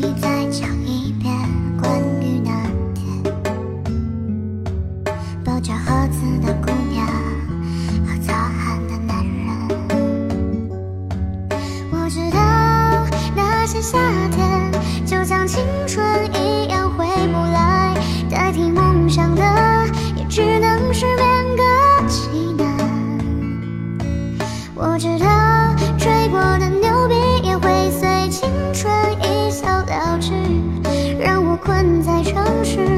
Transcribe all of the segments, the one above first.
你再讲一遍关于那天。抱着盒子的姑娘和擦汗的男人我知道那些夏天就像青春一样回不来代替梦想的也只能是勉为其难我知道困在城市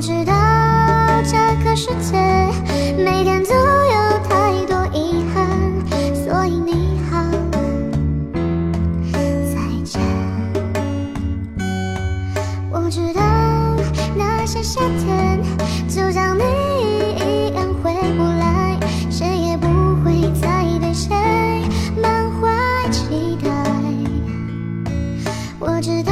我知道这个世界每天都有太多遗憾，所以你好。再见。我知道那些夏天就像你一样回不来，谁也不会再对谁满怀期待。我知道。